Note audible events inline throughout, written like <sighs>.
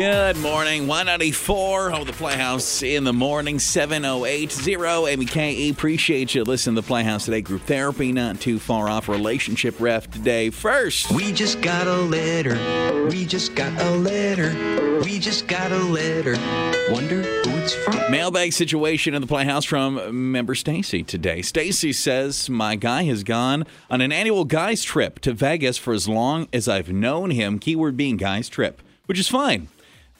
Good morning. 194 on the Playhouse in the morning. 7080 Amy K. Appreciate you listening to the Playhouse today. Group therapy, not too far off. Relationship ref today. First, We just got a letter. We just got a letter. We just got a letter. Wonder who it's from. mailbag situation in the Playhouse from member Stacy today. Stacy says, My guy has gone on an annual guys trip to Vegas for as long as I've known him. Keyword being guys trip, which is fine.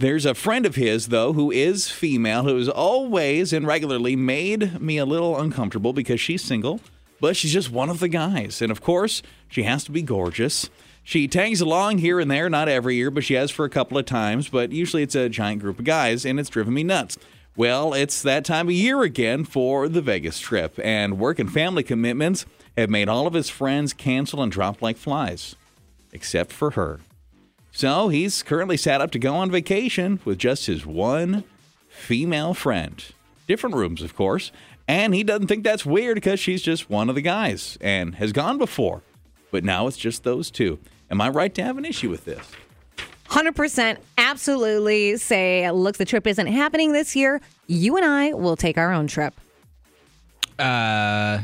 There's a friend of his, though, who is female, who's always and regularly made me a little uncomfortable because she's single, but she's just one of the guys. And of course, she has to be gorgeous. She tags along here and there, not every year, but she has for a couple of times. But usually it's a giant group of guys, and it's driven me nuts. Well, it's that time of year again for the Vegas trip, and work and family commitments have made all of his friends cancel and drop like flies, except for her. So he's currently sat up to go on vacation with just his one female friend. Different rooms, of course. And he doesn't think that's weird because she's just one of the guys and has gone before. But now it's just those two. Am I right to have an issue with this? 100% absolutely say, look, the trip isn't happening this year. You and I will take our own trip. Uh,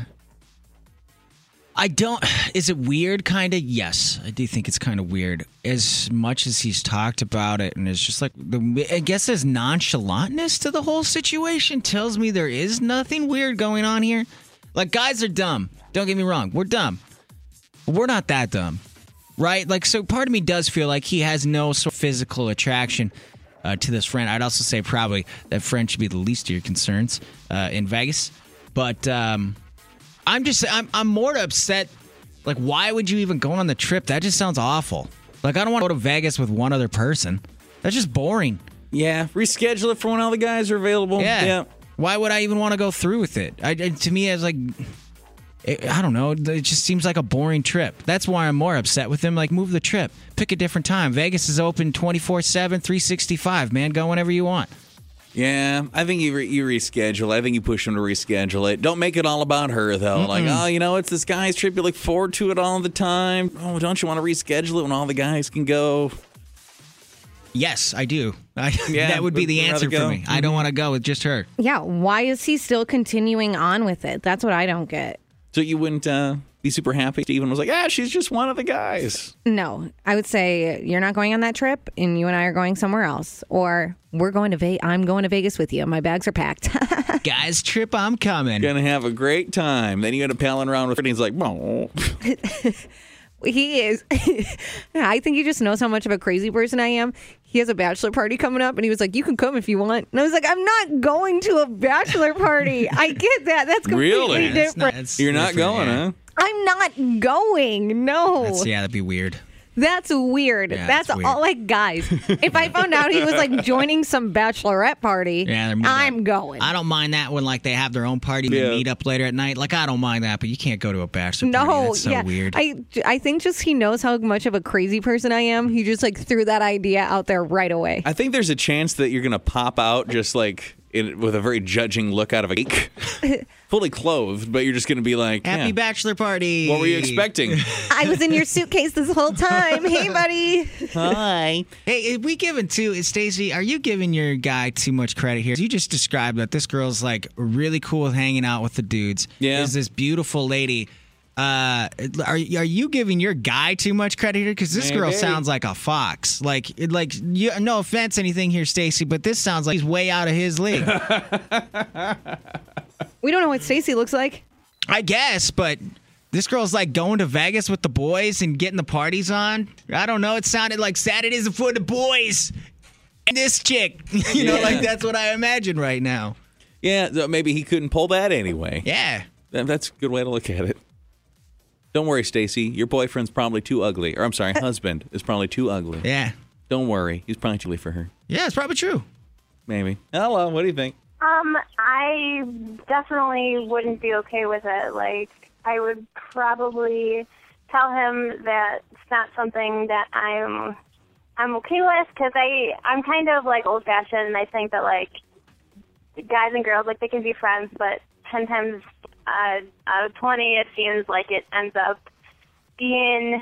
I don't. Is it weird? Kind of. Yes, I do think it's kind of weird. As much as he's talked about it, and it's just like the. I guess his nonchalantness to the whole situation tells me there is nothing weird going on here. Like guys are dumb. Don't get me wrong. We're dumb. But we're not that dumb, right? Like so. Part of me does feel like he has no sort of physical attraction. Uh, to this friend, I'd also say probably that friend should be the least of your concerns uh, in Vegas. But um, I'm just I'm I'm more upset. Like, why would you even go on the trip? That just sounds awful. Like, I don't want to go to Vegas with one other person. That's just boring. Yeah, reschedule it for when all the guys are available. Yeah. Why would I even want to go through with it? I, to me, it's like, it, I don't know. It just seems like a boring trip. That's why I'm more upset with him. Like, move the trip. Pick a different time. Vegas is open 24 7, 365, man. Go whenever you want. Yeah, I think you, re- you reschedule. I think you push them to reschedule it. Don't make it all about her, though. Like, oh, you know, it's this guy's trip. You look forward to it all the time. Oh, don't you want to reschedule it when all the guys can go? Yes, I do. <laughs> I, Yeah, that would be the answer for go? me. I don't want to go with just her. Yeah, why is he still continuing on with it? That's what I don't get. So you wouldn't uh, be super happy? Steven was like, ah, she's just one of the guys. No, I would say you're not going on that trip, and you and I are going somewhere else, or we're going to Vegas. I'm going to Vegas with you. My bags are packed. <laughs> Guys, trip, I'm coming. Gonna have a great time. Then you end up palling around with her, and he's like, oh. <laughs> he is. <laughs> I think he just knows how much of a crazy person I am. He has a bachelor party coming up, and he was like, "You can come if you want." And I was like, "I'm not going to a bachelor party. I get that. That's completely Really? That's different. not- that's You're not going, yeah. huh? I'm not going. No, That's, that's, yeah, that'd be weird. That's weird. Yeah, that's that's weird. all. Like, guys, if I found out he was like <laughs> joining some bachelorette party, Yeah, I'm up. going. I don't mind that when like they have their own party and Yeah. they meet up later at night. Like I don't mind that, but you can't go to a bachelor no, party. That's so yeah, weird. I I think just he knows how much of a crazy person I am. He just like threw that idea out there right away. I think there's a chance that you're gonna pop out just like in, with a very judging look out of a geek, <laughs> fully clothed, but you're just gonna be like, Happy yeah. bachelor party. What were you expecting? I was in your suitcase this whole time. Hey, buddy. Hi. Hey, are we giving too, Stacy? Are you giving your guy too much credit here? You just described that this girl's like really cool with hanging out with the dudes. Yeah. is this beautiful lady. Uh, are are you giving your guy too much credit here? Because this girl sounds like a fox. Like, like you, no offense, anything here, Stacy, but this sounds like he's way out of his league. <laughs> We don't know what Stacy looks like. I guess, but this girl's like going to Vegas with the boys and getting the parties on. I don't know. It sounded like Saturdays are for the boys. And this chick, <laughs> you know, Yeah. like that's what I imagine right now. Yeah, so maybe he couldn't pull that anyway. Yeah. That's a good way to look at it. Don't worry, Stacy. Your boyfriend's probably too ugly. Or I'm sorry, <laughs> husband is probably too ugly. Yeah. Don't worry. He's probably too ugly for her. Yeah, it's probably true. Maybe. Hello, what do you think? Um, I definitely wouldn't be okay with it. Like, I would probably tell him that it's not something that I'm I'm okay with because I I'm kind of like old fashioned and I think that like guys and girls like they can be friends, but ten times uh, out of twenty it seems like it ends up being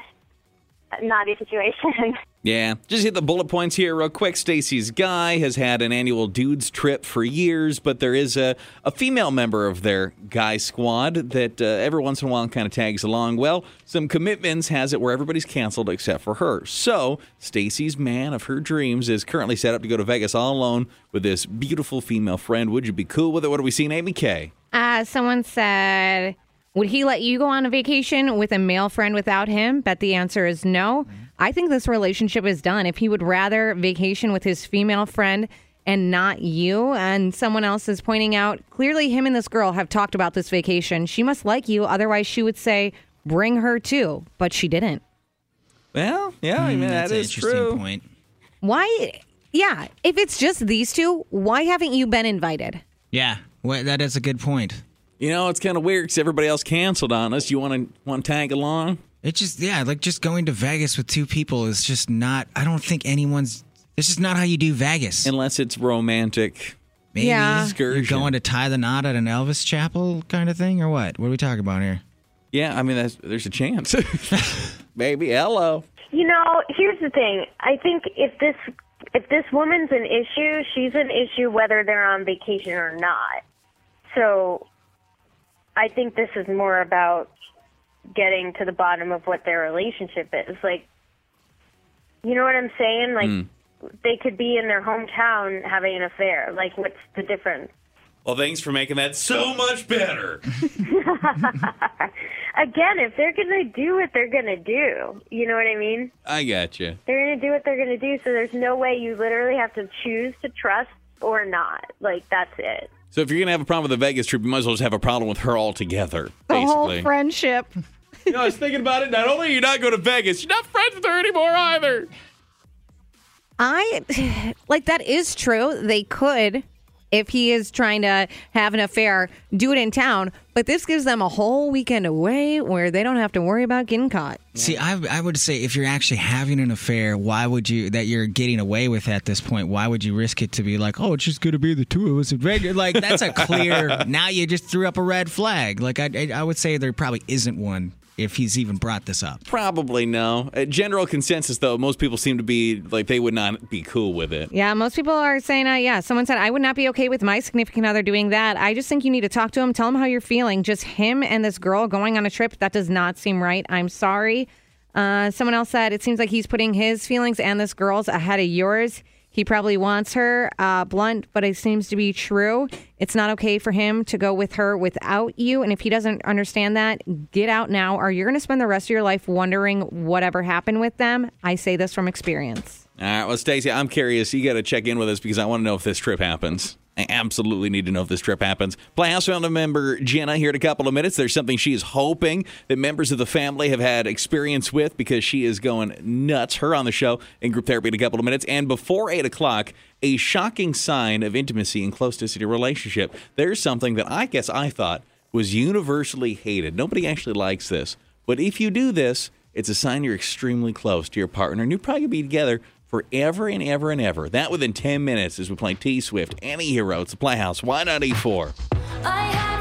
a naughty situation. <laughs> Yeah, just hit the bullet points here real quick. Stacy's guy has had an annual dudes trip for years, but there is a, a female member of their guy squad that uh, every once in a while kind of tags along. Well, some commitments has it where everybody's canceled except for her. So Stacy's man of her dreams is currently set up to go to Vegas all alone with this beautiful female friend. Would you be cool with it? What are we seeing, Amy K? Uh, someone said, would he let you go on a vacation with a male friend without him? Bet the answer is no. I think this relationship is done. If he would rather vacation with his female friend and not you, and someone else is pointing out, clearly him and this girl have talked about this vacation. She must like you. Otherwise, she would say, bring her too. But she didn't. Well, yeah, I mean, Hmm, That's that an is interesting true. point. Why? Yeah. If it's just these two, why haven't you been invited? Yeah, well, that is a good point. You know, it's kind of weird because everybody else canceled on us. You want to want to tag along? It just yeah, like just going to Vegas with two people is just not. I don't think anyone's. This is not how you do Vegas. Unless it's romantic. Maybe Yeah. you're going to tie the knot at an Elvis chapel kind of thing, or what? What are we talking about here? Yeah, I mean, that's, there's a chance. <laughs> Maybe. Hello. You know, here's the thing. I think if this if this woman's an issue, she's an issue whether they're on vacation or not. So I think this is more about getting to the bottom of what their relationship is. Like you know what I'm saying? Like hmm. they could be in their hometown having an affair. Like what's the difference? Well, thanks for making that so much better. <laughs> <laughs> Again, if they're going to do what they're going to do, you know what I mean? I got you. they're going to do what they're going to do. So there's no way you literally have to choose to trust or not. Like that's it. So if you're gonna have a problem with the Vegas trip, you might as well just have a problem with her altogether. The whole Basically. friendship. <laughs> you know, I was thinking about it. Not only are you not going to Vegas, you're not friends with her anymore either. I <sighs> like that is true. They could, if he is trying to have an affair, do it in town. But this gives them a whole weekend away where they don't have to worry about getting caught. See, I, I would say if you're actually having an affair, why would you that you're getting away with at this point? Why would you risk it to be like, oh, it's just gonna be the two of us in Vegas? Like that's a clear. <laughs> now you just threw up a red flag. Like I, I, I would say there probably isn't one if he's even brought this up. Probably no. Uh, general consensus, though, most people seem to be like they would not be cool with it. Yeah, most people are saying, uh, yeah, someone said, I would not be okay with my significant other doing that. I just think you need to talk to him, tell him how you're feeling. Just him and this girl going on a trip, that does not seem right. I'm sorry. Uh, someone else said, it seems like he's putting his feelings and this girl's ahead of yours. He probably wants her, uh, blunt, but it seems to be true. It's not okay for him to go with her without you. And if he doesn't understand that, get out now, or you're going to spend the rest of your life wondering whatever happened with them. I say this from experience. All right, well, Stacey, I'm curious. You got to check in with us because I want to know if this trip happens. I absolutely need to know if this trip happens. Playhouse Family member Jenna here in a couple of minutes. There's something she is hoping that members of the family have had experience with because she is going nuts. Her on the show in group therapy in a couple of minutes. And before 8 o'clock, a shocking sign of intimacy and closeness in a relationship. There's something that I guess I thought was universally hated. Nobody actually likes this. But if you do this, it's a sign you're extremely close to your partner and you'll probably be together forever and ever and ever. That within 10 minutes as we play T Swift, Anti-Hero. It's the Playhouse. Y94? I had